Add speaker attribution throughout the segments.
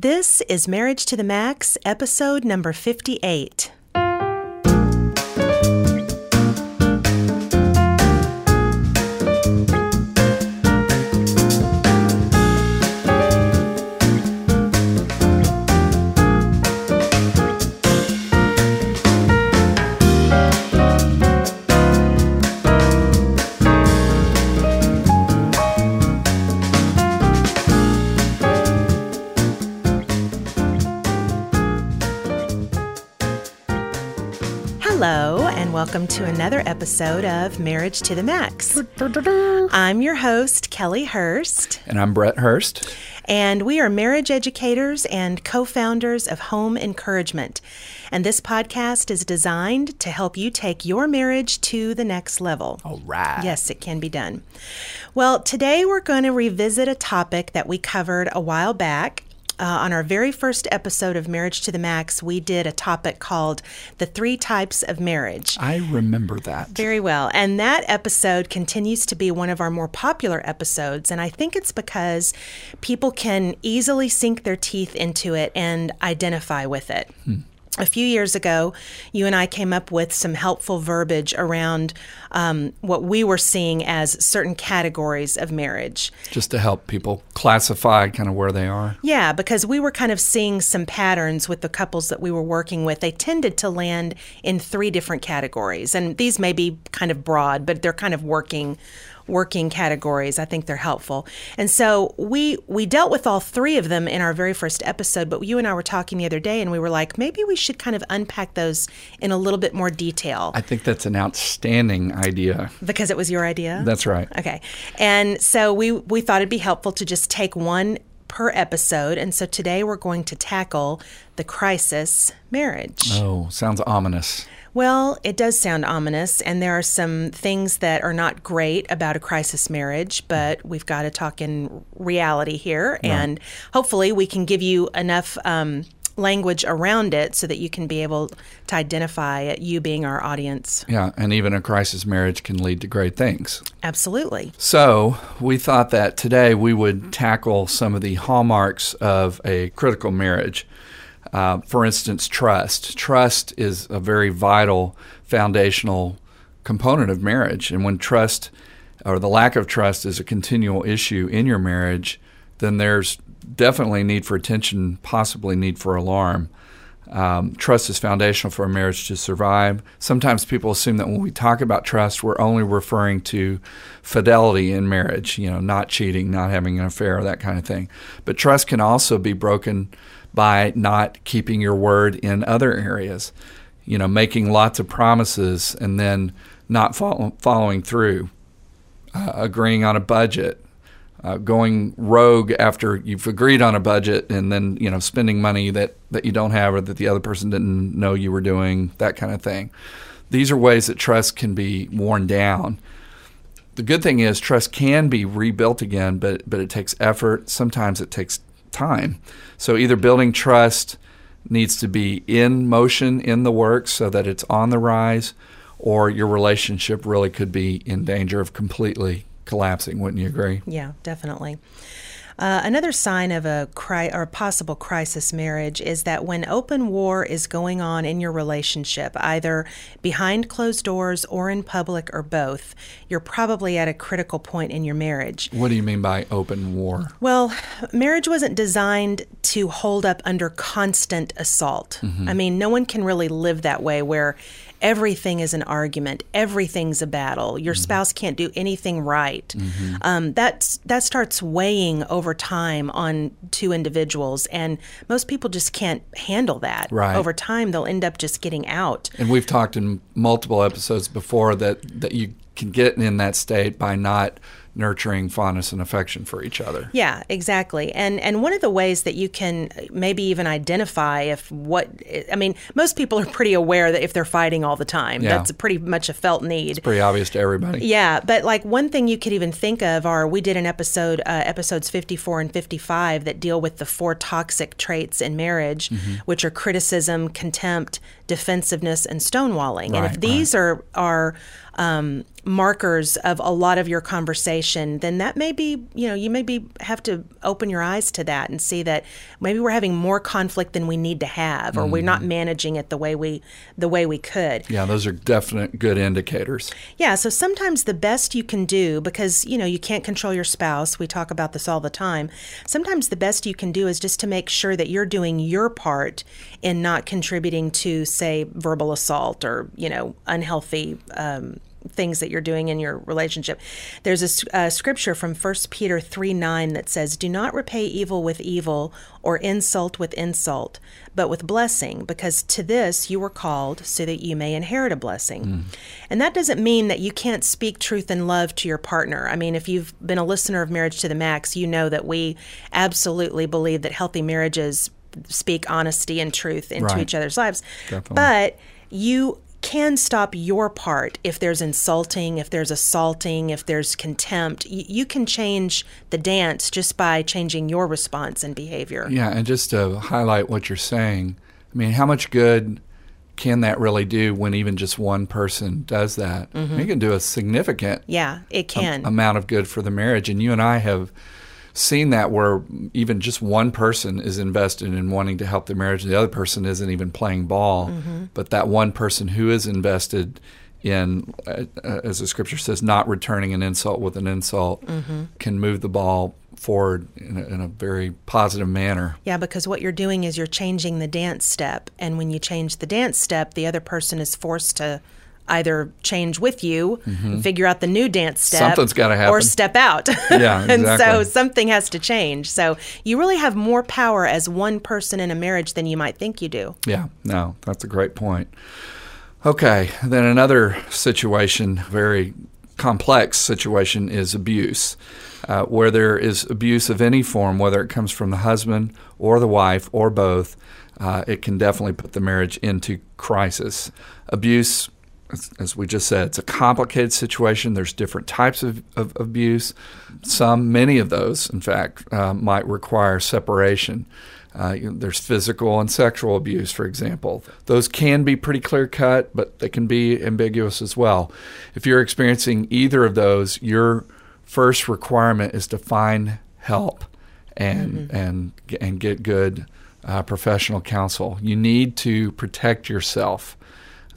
Speaker 1: This is Marriage to the Max, episode number 58. To another episode of Marriage to the Max. I'm your host, Kellie Hurst,
Speaker 2: And I'm Brett Hurst.
Speaker 1: and we are marriage educators and co founders of Home Encouragement. And this podcast is designed to help you take your marriage to the next level.
Speaker 2: All right.
Speaker 1: Yes, it can be done. Well, today we're going to revisit a topic that we covered a while back. Uh, on our very first episode of Marriage to the Max, we did a topic called The Three Types of Marriage.
Speaker 2: I remember that.
Speaker 1: Very well. And that episode continues to be one of our more popular episodes. And I think it's because people can easily sink their teeth into it and identify with it. A few years ago, you and I came up with some helpful verbiage around um, what we were seeing as certain categories of marriage.
Speaker 2: Just to help people classify kind of where they are.
Speaker 1: Yeah, because we were kind of seeing some patterns with the couples that we were working with. They tended to land in three different categories. And these may be kind of broad, but they're kind of working working categories. I think they're helpful. And so we we dealt with all three of them in our very first episode, but you and I were talking the other day and we were like, maybe we should kind of unpack those in a little bit more detail
Speaker 2: I think that's an outstanding idea.
Speaker 1: because it was your idea.
Speaker 2: That's right.
Speaker 1: Okay. And so we we thought it'd be helpful to just take one per episode. And so today we're going to tackle the crisis marriage.
Speaker 2: Oh, sounds ominous.
Speaker 1: Well, it does sound ominous, and there are some things that are not great about a crisis marriage, but we've got to talk in reality here, and hopefully we can give you enough um, language around it so that you can be able to identify it, you being our audience.
Speaker 2: Yeah, and even a crisis marriage can lead to great things.
Speaker 1: Absolutely.
Speaker 2: So, we thought that today we would tackle some of the hallmarks of a critical marriage. Uh, for instance, trust. Trust is a very vital foundational component of marriage. And when trust or the lack of trust is a continual issue in your marriage, then there's definitely need for attention, possibly need for alarm. Um, trust is foundational for a marriage to survive. Sometimes people assume that when we talk about trust, we're only referring to fidelity in marriage, you know, not cheating, not having an affair, that kind of thing. But trust can also be broken by not keeping your word in other areas, you know, making lots of promises and then not follow, following through, uh, agreeing on a budget, uh, going rogue after you've agreed on a budget and then you know spending money that, that you don't have or that the other person didn't know you were doing that kind of thing. These are ways that trust can be worn down. The good thing is trust can be rebuilt again but but it takes effort. Sometimes it takes time. So either building trust needs to be in motion in the works so that it's on the rise or your relationship really could be in danger of completely collapsing. Wouldn't you agree?
Speaker 1: Yeah, definitely. Uh, another sign of a cri- or possible crisis marriage is that when open war is going on in your relationship, either behind closed doors or in public or both, you're probably at a critical point in your marriage.
Speaker 2: What do you mean by open war?
Speaker 1: Well, marriage wasn't designed to hold up under constant assault. I mean, no one can really live that way where everything is an argument, everything's a battle. Your spouse can't do anything right. Um, that that starts weighing over time on two individuals, and most people just can't handle that.
Speaker 2: Right.
Speaker 1: Over time, they'll end up just getting out.
Speaker 2: And we've talked in multiple episodes before that, that you can get in that state by not nurturing fondness and affection for each other.
Speaker 1: Yeah, exactly. And and one of the ways that you can maybe even identify if what I mean, most people are pretty aware that if they're fighting all the time,
Speaker 2: Yeah.
Speaker 1: that's pretty much a felt need.
Speaker 2: Pretty obvious to everybody.
Speaker 1: Yeah, but like one thing you could even think of are we did an episode, uh, episodes 54 and 55, that deal with the four toxic traits in marriage,
Speaker 2: Mm-hmm.
Speaker 1: which are criticism, contempt, defensiveness, and stonewalling. and if
Speaker 2: Right,
Speaker 1: these are are um, markers of a lot of your conversation, then that may be, you know, you maybe have to open your eyes to that and see that maybe we're having more conflict than we need to have, or we're not managing it the way we the way we could.
Speaker 2: Yeah, those are definite good indicators.
Speaker 1: Yeah, so sometimes the best you can do, because you know you can't control your spouse, we talk about this all the time. Sometimes the best you can do is just to make sure that you're doing your part in not contributing to, say, verbal assault or you know unhealthy. Um, things that you're doing in your relationship. There's a scripture from 1 Peter 3 9 that says, Do not repay evil with evil or insult with insult, but with blessing, because to this you were called so that you may inherit a blessing. Mm. And that doesn't mean that you can't speak truth and love to your partner. I mean, if you've been a listener of Marriage to the Max, you know that we absolutely believe that healthy marriages speak honesty and truth into
Speaker 2: Right.
Speaker 1: each other's lives.
Speaker 2: Definitely.
Speaker 1: But you can stop your part if there's insulting, if there's assaulting, if there's contempt. Y- you can change the dance just by changing your response and behavior.
Speaker 2: Yeah, and just to highlight what you're saying, I mean, how much good can that really do when even just one person does that? Mm-hmm. It can do a significant
Speaker 1: Yeah, it can.
Speaker 2: amount of good for the marriage. And you and I have seen that where even just one person is invested in wanting to help the marriage, and the other person isn't even playing ball. But that one person who is invested in, uh, uh, as the scripture says, not returning an insult with an insult can move the ball forward in a, in a very positive manner.
Speaker 1: Yeah, because what you're doing is you're changing the dance step. And when you change the dance step, the other person is forced to either change with you and figure out the new dance step
Speaker 2: Mm-hmm. Something's gotta
Speaker 1: or step out.
Speaker 2: Yeah, exactly.
Speaker 1: and so something has to change. So you really have more power as one person in a marriage than you might think you do.
Speaker 2: Yeah, no, that's a great point. Okay, then another situation, very complex situation, is abuse, uh, where there is abuse of any form, whether it comes from the husband or the wife or both. Uh, it can definitely put the marriage into crisis. Abuse, as, as we just said, it's a complicated situation. There's different types of, of abuse. Some, many of those, in fact, uh, might require separation. Uh, you know, there's physical and sexual abuse, for example. Those can be pretty clear cut, but they can be ambiguous as well. If you're experiencing either of those, your first requirement is to find help and and and get good uh, professional counsel. You need to protect yourself.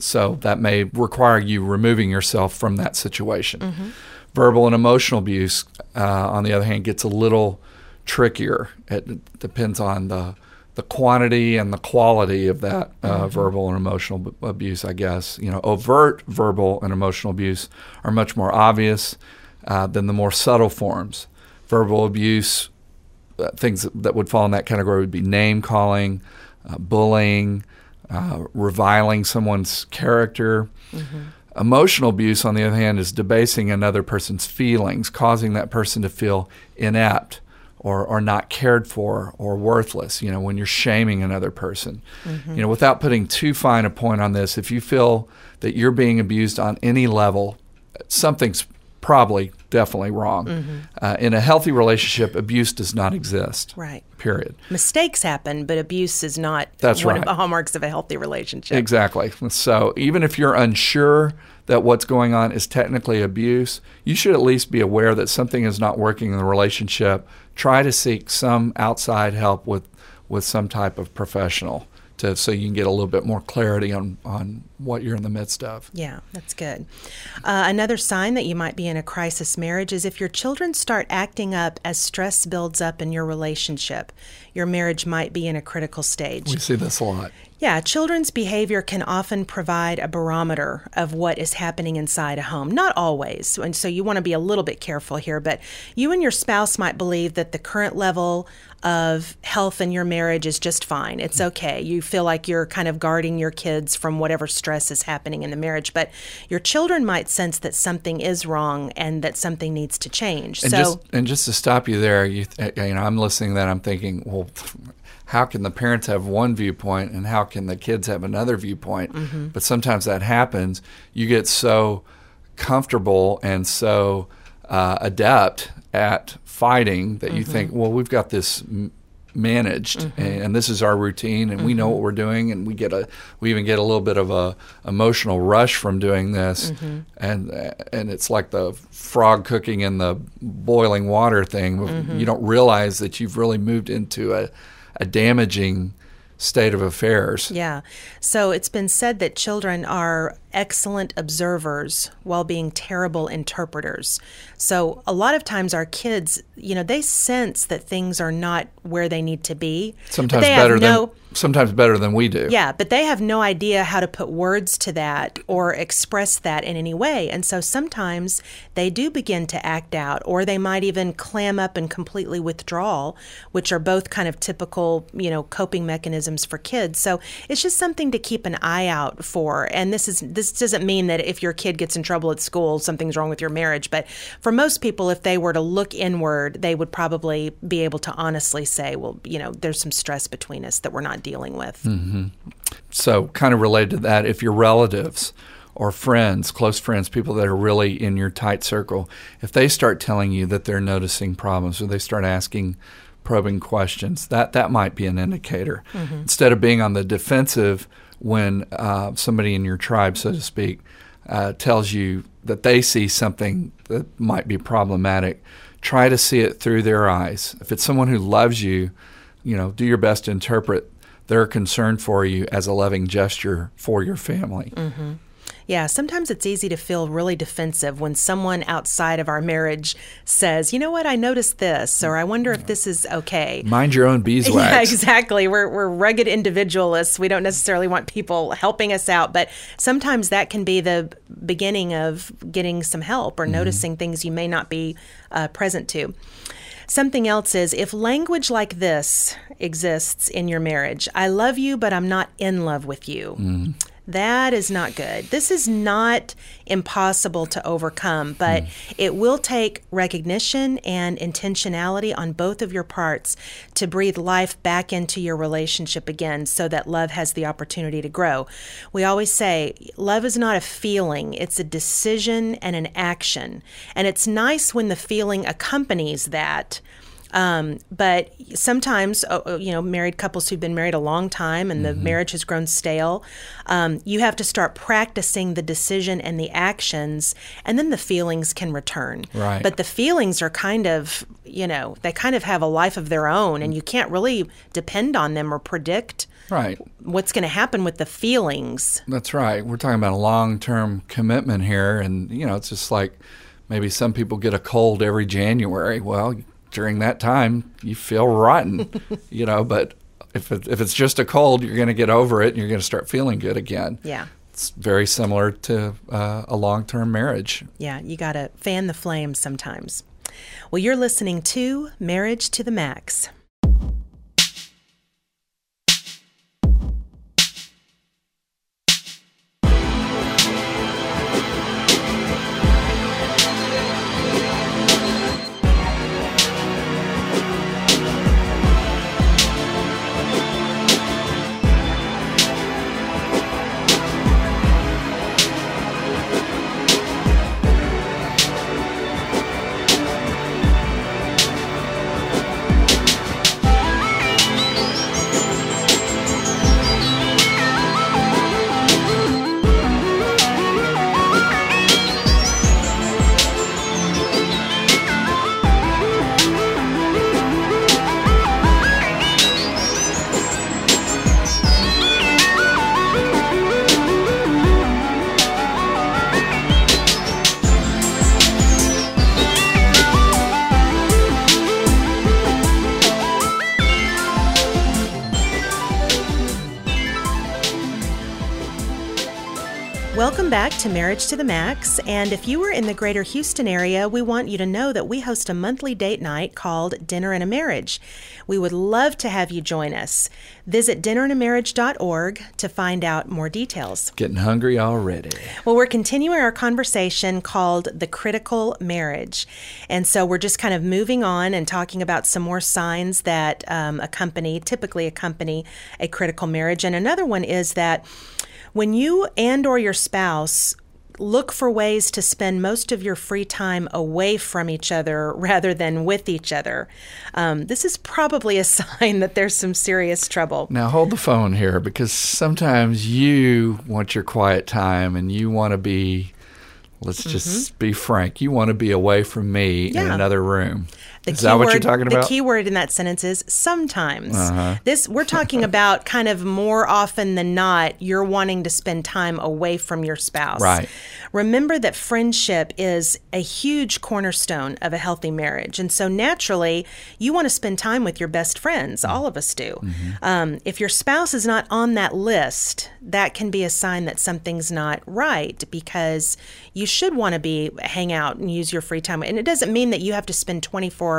Speaker 2: So that may require you removing yourself from that situation. Verbal and emotional abuse, uh, on the other hand, gets a little trickier. It depends on the the quantity and the quality of that uh, verbal and emotional b- abuse. I guess you know, overt verbal and emotional abuse are much more obvious uh, than the more subtle forms. Verbal abuse, uh, things that, that would fall in that category would be name calling, uh, bullying, uh, reviling someone's character. Emotional abuse, on the other hand, is debasing another person's feelings, causing that person to feel inept or, or not cared for or worthless, you know, when you're shaming another person. You know, without putting too fine a point on this, if you feel that you're being abused on any level, something's probably definitely wrong. Uh, in a healthy relationship, abuse does not exist.
Speaker 1: Right.
Speaker 2: Period.
Speaker 1: Mistakes happen, but abuse is not
Speaker 2: That's
Speaker 1: one
Speaker 2: right.
Speaker 1: of the hallmarks of a healthy relationship.
Speaker 2: Exactly. So even if you're unsure that what's going on is technically abuse, you should at least be aware that something is not working in the relationship. Try to seek some outside help with, with some type of professional to so you can get a little bit more clarity on, on what you're in the midst of.
Speaker 1: Yeah, that's good. Uh, another sign that you might be in a crisis marriage is if your children start acting up as stress builds up in your relationship. Your marriage might be in a critical stage.
Speaker 2: We see this a lot.
Speaker 1: Yeah, children's behavior can often provide a barometer of what is happening inside a home. Not always. And so you want to be a little bit careful here, but you and your spouse might believe that the current level of health in your marriage is just fine. It's okay. You feel like you're kind of guarding your kids from whatever stress is happening in the marriage, but your children might sense that something is wrong and that something needs to change.
Speaker 2: And
Speaker 1: so
Speaker 2: just and just to stop you there, you th- you know, I'm listening to that. I'm thinking, well, how can the parents have one viewpoint and how can the kids have another viewpoint?
Speaker 1: Mm-hmm.
Speaker 2: But sometimes that happens. You get so comfortable and so uh, adept at fighting that you think, well, we've got this m- managed
Speaker 1: Mm-hmm.
Speaker 2: and this is our routine and we know what we're doing and we get a we even get a little bit of a emotional rush from doing this
Speaker 1: Mm-hmm.
Speaker 2: and and it's like the frog cooking in the boiling water thing
Speaker 1: Mm-hmm.
Speaker 2: you don't realize that you've really moved into a, a damaging state of affairs
Speaker 1: Yeah. So it's been said that children are excellent observers while being terrible interpreters. So a lot of times our kids, you know, they sense that things are not where they need to be.
Speaker 2: sometimes better
Speaker 1: no,
Speaker 2: than sometimes better than we do
Speaker 1: Yeah, but they have no idea how to put words to that or express that in any way. And so sometimes they do begin to act out, or they might even clam up and completely withdraw, which are both kind of typical, you know, coping mechanisms for kids. So it's just something to keep an eye out for. And this is this doesn't mean that if your kid gets in trouble at school, something's wrong with your marriage. But for most people, if they were to look inward, they would probably be able to honestly say, well, you know, there's some stress between us that we're not dealing with. Mm-hmm.
Speaker 2: So, kind of related to that, if your relatives or friends, close friends, people that are really in your tight circle, if they start telling you that they're noticing problems or they start asking probing questions, that, that might be an indicator. Mm-hmm. Instead of being on the defensive when uh, somebody in your tribe, so to speak, uh, tells you that they see something that might be problematic, try to see it through their eyes. If it's someone who loves you, you know, do your best to interpret their concern for you as a loving gesture for your family.
Speaker 1: Yeah, sometimes it's easy to feel really defensive when someone outside of our marriage says, you know what, I noticed this, or I wonder if this is okay.
Speaker 2: Mind your own beeswax.
Speaker 1: Yeah, exactly. We're, we're rugged individualists. We don't necessarily want people helping us out, but sometimes that can be the beginning of getting some help or noticing things you may not be uh, present to. Something else is if language like this exists in your marriage, I love you, but I'm not in love with you. That is not good. This is not impossible to overcome, but hmm. it will take recognition and intentionality on both of your parts to breathe life back into your relationship again so that love has the opportunity to grow. We always say love is not a feeling, it's a decision and an action. And it's nice when the feeling accompanies that. Um, but sometimes, uh, you know, married couples who've been married a long time and the marriage has grown stale, um, you have to start practicing the decision and the actions, and then the feelings can return.
Speaker 2: Right.
Speaker 1: But the feelings are kind of, you know, they kind of have a life of their own, and you can't really depend on them or predict
Speaker 2: Right.
Speaker 1: what's going to happen with the feelings.
Speaker 2: That's right. We're talking about a long term commitment here. And, you know, it's just like maybe some people get a cold every January. Well, during that time, you feel rotten, you know, but if, it, if it's just a cold, you're going to get over it and you're going to start feeling good again.
Speaker 1: Yeah.
Speaker 2: It's very similar to uh, a long term marriage.
Speaker 1: Yeah, you got to fan the flames sometimes. Well, you're listening to Marriage to the Max. Back to Marriage to the Max. And if you are in the greater Houston area, we want you to know that we host a monthly date night called Dinner and a Marriage. We would love to have you join us. Visit dinnerandamarriage.org to find out more details.
Speaker 2: Getting hungry already.
Speaker 1: Well, we're continuing our conversation called The Critical Marriage. And so we're just kind of moving on and talking about some more signs that um, accompany, typically accompany a critical marriage. And another one is that when you and or your spouse look for ways to spend most of your free time away from each other rather than with each other. Um, this is probably a sign that there's some serious trouble.
Speaker 2: Now, hold the phone here because sometimes you want your quiet time and you want to be, let's just be frank, you want to be away from me in another room.
Speaker 1: The
Speaker 2: is that what you're talking about? Uh-huh.
Speaker 1: The key word in that sentence is sometimes. This we're talking about kind of more often than not, you're wanting to spend time away from your spouse.
Speaker 2: Right.
Speaker 1: Remember that friendship is a huge cornerstone of a healthy marriage. And so naturally, you want to spend time with your best friends. All of us do.
Speaker 2: Mm-hmm.
Speaker 1: Um, if your spouse is not on that list, that can be a sign that something's not right because you should want to be hang out and use your free time. And it doesn't mean that you have to spend 24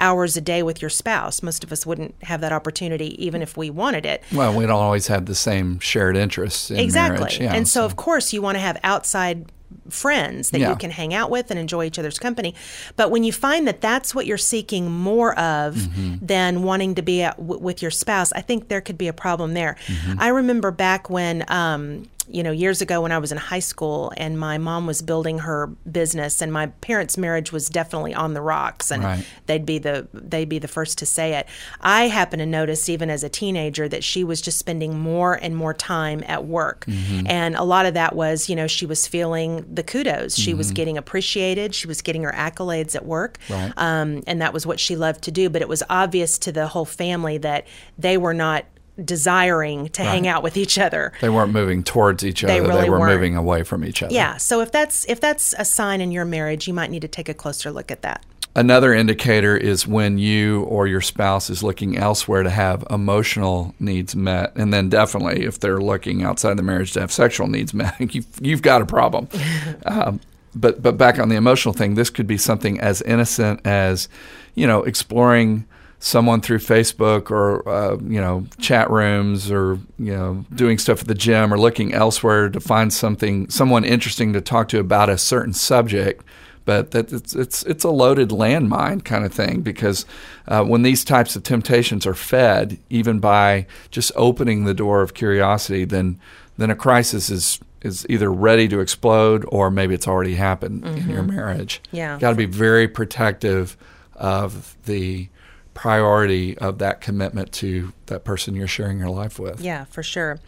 Speaker 1: hours a day with your spouse. Most of us wouldn't have that opportunity even if we wanted it.
Speaker 2: well, we don't always have the same shared interests in
Speaker 1: Exactly.
Speaker 2: marriage. Yeah,
Speaker 1: and so, of course, you want to have outside friends that
Speaker 2: Yeah.
Speaker 1: you can hang out with and enjoy each other's company. But when you find that that's what you're seeking more of
Speaker 2: Mm-hmm.
Speaker 1: than wanting to be at, w- with your spouse, I think there could be a problem there.
Speaker 2: Mm-hmm.
Speaker 1: I remember back when. Um, you know, years ago when I was in high school and my mom was building her business and my parents' marriage was definitely on the rocks and
Speaker 2: Right.
Speaker 1: they'd be the they'd be the first to say it. I happened to notice even as a teenager that she was just spending more and more time at work.
Speaker 2: Mm-hmm.
Speaker 1: And a lot of that was, you know, she was feeling the kudos. She
Speaker 2: Mm-hmm.
Speaker 1: was getting appreciated. She was getting her accolades at work.
Speaker 2: Right.
Speaker 1: Um, and that was what she loved to do. But it was obvious to the whole family that they were not desiring to hang out with each other.
Speaker 2: they weren't moving towards each other.
Speaker 1: They really
Speaker 2: were
Speaker 1: weren't.
Speaker 2: moving away from each other.
Speaker 1: Yeah, so if that's if that's a sign in your marriage, you might need to take a closer look at that.
Speaker 2: Another indicator is when you or your spouse is looking elsewhere to have emotional needs met, and then definitely if they're looking outside the marriage to have sexual needs met, you've, you've got a problem. um, but but back on the emotional thing, this could be something as innocent as, you know, exploring someone through Facebook or uh, you know chat rooms or you know doing stuff at the gym or looking elsewhere to find something someone interesting to talk to about a certain subject but that it's it's it's a loaded landmine kind of thing because uh, when these types of temptations are fed, even by just opening the door of curiosity, then then a crisis is is either ready to explode or maybe it's already happened in your marriage.
Speaker 1: Yeah.
Speaker 2: got to be very protective of the priority of that commitment to that person you're sharing your life with.
Speaker 1: Yeah, for sure.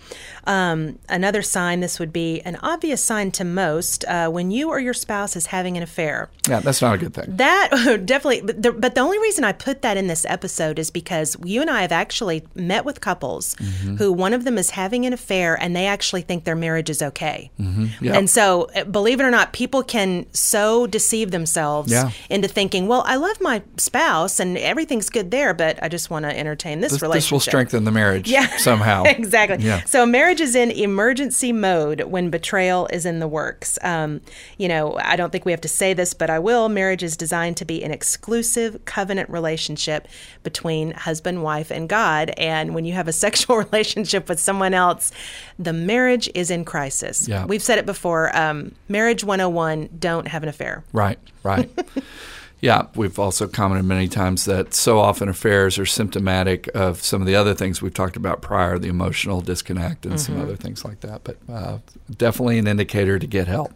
Speaker 1: Um, another sign, this would be an obvious sign to most uh, when you or your spouse is having an affair.
Speaker 2: Yeah, that's not a good thing.
Speaker 1: That definitely, but the, but the only reason I put that in this episode is because you and I have actually met with couples
Speaker 2: Mm-hmm.
Speaker 1: who one of them is having an affair and they actually think their marriage is okay.
Speaker 2: Mm-hmm. Yeah.
Speaker 1: And so, uh, believe it or not, people can so deceive themselves
Speaker 2: Yeah.
Speaker 1: into thinking, well, I love my spouse and everything's good there, but I just want to entertain this,
Speaker 2: This,
Speaker 1: relationship.
Speaker 2: this will strengthen the marriage
Speaker 1: Yeah.
Speaker 2: somehow.
Speaker 1: exactly.
Speaker 2: Yeah.
Speaker 1: So marriage is in emergency mode when betrayal is in the works. Um, you know, I don't think we have to say this, but I will. Marriage is designed to be an exclusive covenant relationship between husband, wife, and God. And when you have a sexual relationship with someone else, the marriage is in crisis.
Speaker 2: Yeah.
Speaker 1: We've said it before. Um, marriage 101 don't have an affair.
Speaker 2: Right, right. yeah, we've also commented many times that so often affairs are symptomatic of some of the other things we've talked about prior, the emotional disconnect and some other things like that. But uh, definitely an indicator to get help.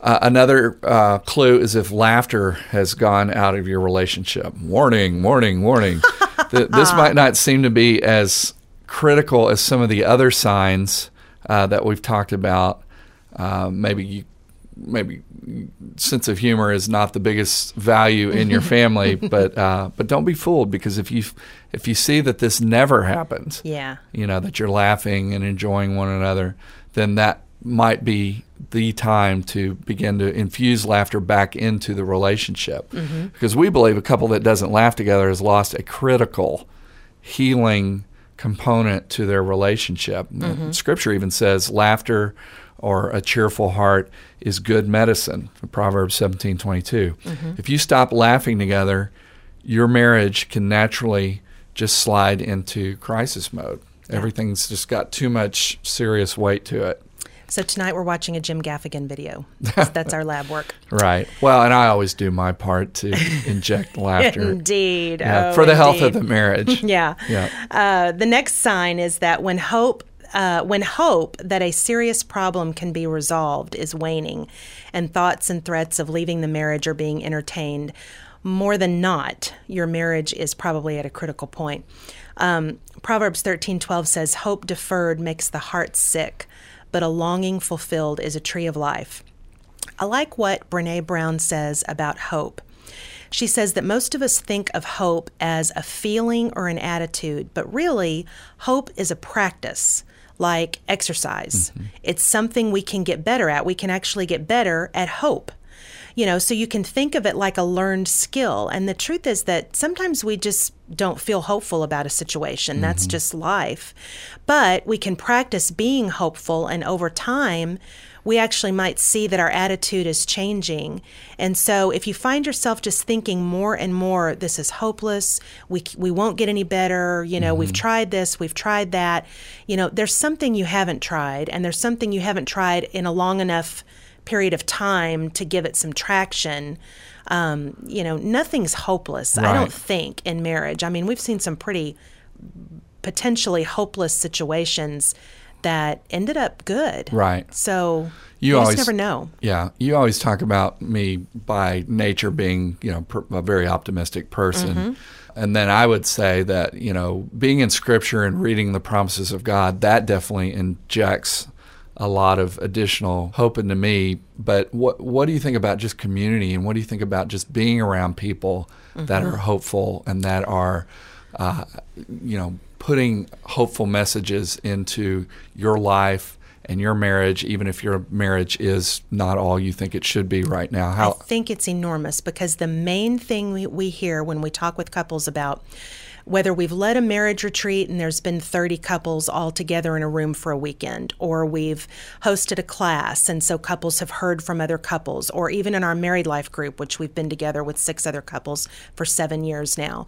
Speaker 2: Uh, another uh, clue is if laughter has gone out of your relationship. Warning, warning, warning. Th- this might not seem to be as critical as some of the other signs uh, that we've talked about. Uh, maybe you, maybe sense of humor is not the biggest value in your family, but uh, but don't be fooled because if you if you see that this never happens,
Speaker 1: Yeah.
Speaker 2: you know that you're laughing and enjoying one another, then that might be the time to begin to infuse laughter back into the relationship. Because we believe a couple that doesn't laugh together has lost a critical healing component to their relationship. Scripture even says laughter or a cheerful heart is good medicine. Proverbs 17:22. If you stop laughing together, your marriage can naturally just slide into crisis mode. Everything's just got too much serious weight to it.
Speaker 1: So tonight we're watching a Jim Gaffigan video. That's, that's our lab work.
Speaker 2: Right. Well, and I always do my part to inject laughter.
Speaker 1: Indeed.
Speaker 2: Yeah,
Speaker 1: Oh,
Speaker 2: for the health of the marriage.
Speaker 1: Yeah.
Speaker 2: Yeah.
Speaker 1: Uh, the next sign is that when hope uh, when hope that a serious problem can be resolved is waning, and thoughts and threats of leaving the marriage are being entertained, more than not, your marriage is probably at a critical point. Um, Proverbs thirteen twelve says, "Hope deferred makes the heart sick, but a longing fulfilled is a tree of life." I like what Brene Brown says about hope. She says that most of us think of hope as a feeling or an attitude, but really, hope is a practice like exercise. Mm-hmm. It's something we can get better at. We can actually get better at hope. You know, so you can think of it like a learned skill. And the truth is that sometimes we just don't feel hopeful about a situation. Mm-hmm. That's just life. But we can practice being hopeful, and over time, we actually might see that our attitude is changing. And so if you find yourself just thinking more and more, this is hopeless, we, we won't get any better, you know, mm-hmm. we've tried this, we've tried that, you know, there's something you haven't tried, and there's something you haven't tried in a long enough period of time to give it some traction. Um, you know, nothing's hopeless, right. I don't think, in marriage. I mean, we've seen some pretty potentially hopeless situations that ended up good.
Speaker 2: Right.
Speaker 1: So you, you always never know.
Speaker 2: Yeah, you always talk about me by nature being, you know, a very optimistic person. Mm-hmm. And then I would say that, you know, being in scripture and reading the promises of God, that definitely injects a lot of additional hope into me. But what what do you think about just community and what do you think about just being around people mm-hmm. that are hopeful and that are uh, you know, putting hopeful messages into your life and your marriage, even if your marriage is not all you think it should be right now?
Speaker 1: How I think it's enormous because the main thing we, we hear when we talk with couples about whether we've led a marriage retreat and there's been 30 couples all together in a room for a weekend, or we've hosted a class and so couples have heard from other couples, or even in our married life group, which we've been together with six other couples for seven years now.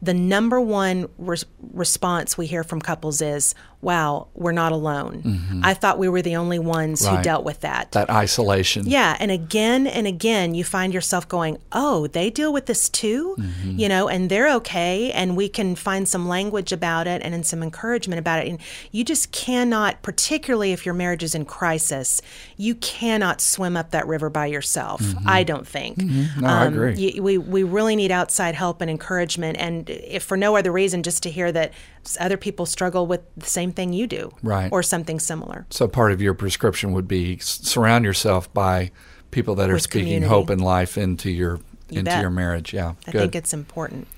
Speaker 1: The number one re- response we hear from couples is, wow, we're not alone. Mm-hmm. I thought we were the only ones right. who dealt with that.
Speaker 2: That isolation.
Speaker 1: Yeah. And again and again, you find yourself going, oh, they deal with this too, mm-hmm. you know, and they're okay. And we can find some language about it and some encouragement about it. And you just cannot, particularly if your marriage is in crisis, you cannot swim up that river by yourself. Mm-hmm. I don't think.
Speaker 2: Mm-hmm. No, um, I agree.
Speaker 1: You, we, we really need outside help and encouragement. And if for no other reason, just to hear that other people struggle with the same thing you do,
Speaker 2: right,
Speaker 1: or something similar.
Speaker 2: So part of your prescription would be surround yourself by people that are speaking community. hope and life into your you into bet. your marriage. Yeah,
Speaker 1: I good. think it's important.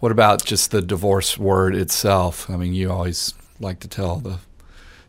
Speaker 2: What about just the divorce word itself? I mean, you always like to tell the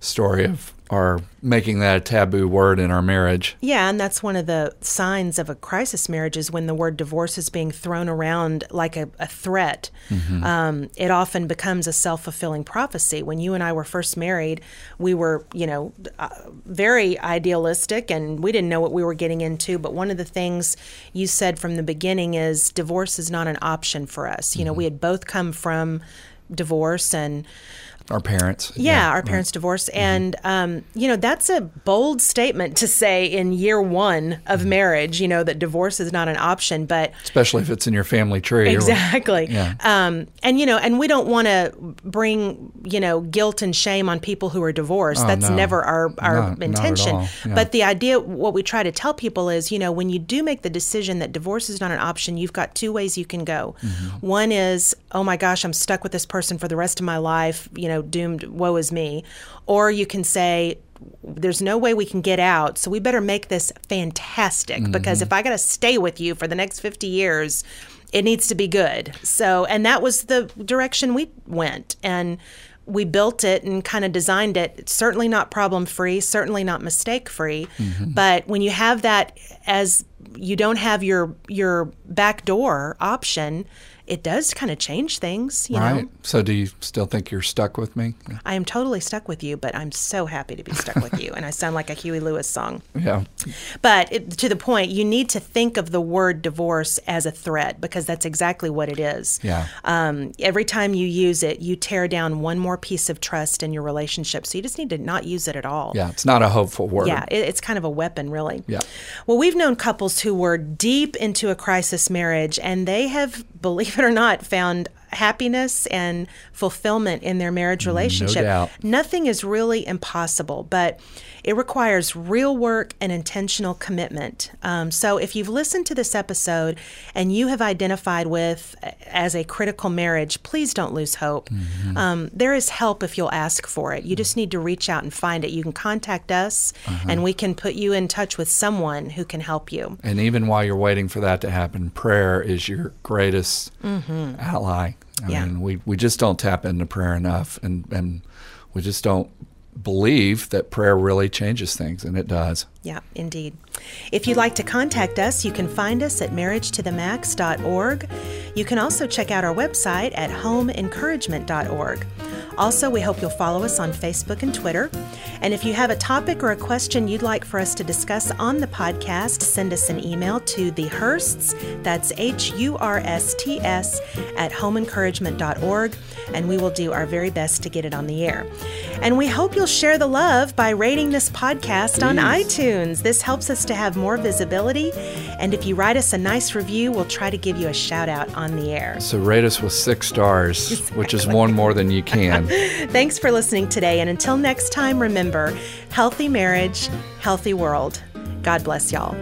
Speaker 2: story of are making that a taboo word in our marriage.
Speaker 1: Yeah, and that's one of the signs of a crisis marriage is when the word divorce is being thrown around like a, a threat. Mm-hmm. Um, it often becomes a self fulfilling prophecy. When you and I were first married, we were, you know, uh, very idealistic and we didn't know what we were getting into. But one of the things you said from the beginning is divorce is not an option for us. You mm-hmm. know, we had both come from divorce and
Speaker 2: our parents.
Speaker 1: Yeah, yeah our parents right. divorced. Mm-hmm. And, um, you know, that's a bold statement to say in year one of mm-hmm. marriage, you know, that divorce is not an option. But
Speaker 2: especially if it's in your family tree.
Speaker 1: Exactly.
Speaker 2: Yeah.
Speaker 1: Um, and, you know, and we don't want to bring, you know, guilt and shame on people who are divorced.
Speaker 2: Oh,
Speaker 1: that's
Speaker 2: no.
Speaker 1: never our, our
Speaker 2: not,
Speaker 1: intention.
Speaker 2: Not yeah.
Speaker 1: But the idea, what we try to tell people is, you know, when you do make the decision that divorce is not an option, you've got two ways you can go. Mm-hmm. One is, oh my gosh, I'm stuck with this person for the rest of my life, you know, doomed, woe is me. Or you can say, there's no way we can get out, so we better make this fantastic mm-hmm. because if I got to stay with you for the next 50 years, it needs to be good. So, and that was the direction we went. And we built it and kind of designed it. It's certainly not problem free, certainly not mistake free. Mm-hmm. But when you have that as you don't have your your back door option, it does kind of change things, you
Speaker 2: right.
Speaker 1: know.
Speaker 2: So do you still think you're stuck with me?
Speaker 1: I am totally stuck with you, but I'm so happy to be stuck with you. And I sound like a Huey Lewis song.
Speaker 2: Yeah.
Speaker 1: But it, to the point, you need to think of the word divorce as a threat because that's exactly what it is.
Speaker 2: Yeah.
Speaker 1: Um, every time you use it, you tear down one more piece of trust in your relationship. So you just need to not use it at all.
Speaker 2: Yeah. It's not a hopeful word.
Speaker 1: Yeah. It, it's kind of a weapon, really.
Speaker 2: Yeah.
Speaker 1: Well, we've known couples who were deep into a crisis marriage and they have, believe it or not, found happiness and fulfillment in their marriage relationship.
Speaker 2: doubt.
Speaker 1: Nothing is really impossible, but it requires real work and intentional commitment. Um, so, if you've listened to this episode and you have identified with as a critical marriage, please don't lose hope. Um, there is help if you'll ask for it. You just need to reach out and find it. You can contact us, and we can put you in touch with someone who can help you.
Speaker 2: And even while you're waiting for that to happen, prayer is your greatest ally. I
Speaker 1: Yeah.
Speaker 2: mean, we, we just don't tap into prayer enough, and, and we just don't believe that prayer really changes things, and it does.
Speaker 1: Yeah, indeed. If you'd like to contact us, you can find us at marriagetothemax.org. You can also check out our website at homeencouragement.org. Also, we hope you'll follow us on Facebook and Twitter. And if you have a topic or a question you'd like for us to discuss on the podcast, send us an email to the Hursts, that's H U R S T S, at homeencouragement.org, and we will do our very best to get it on the air. And we hope you'll share the love by rating this podcast on
Speaker 2: Please.
Speaker 1: iTunes. This helps us to have more visibility. And if you write us a nice review, we'll try to give you a shout out on the air.
Speaker 2: So rate us with six stars, which is one more than you can.
Speaker 1: Thanks for listening today. And until next time, remember healthy marriage, healthy world. God bless y'all.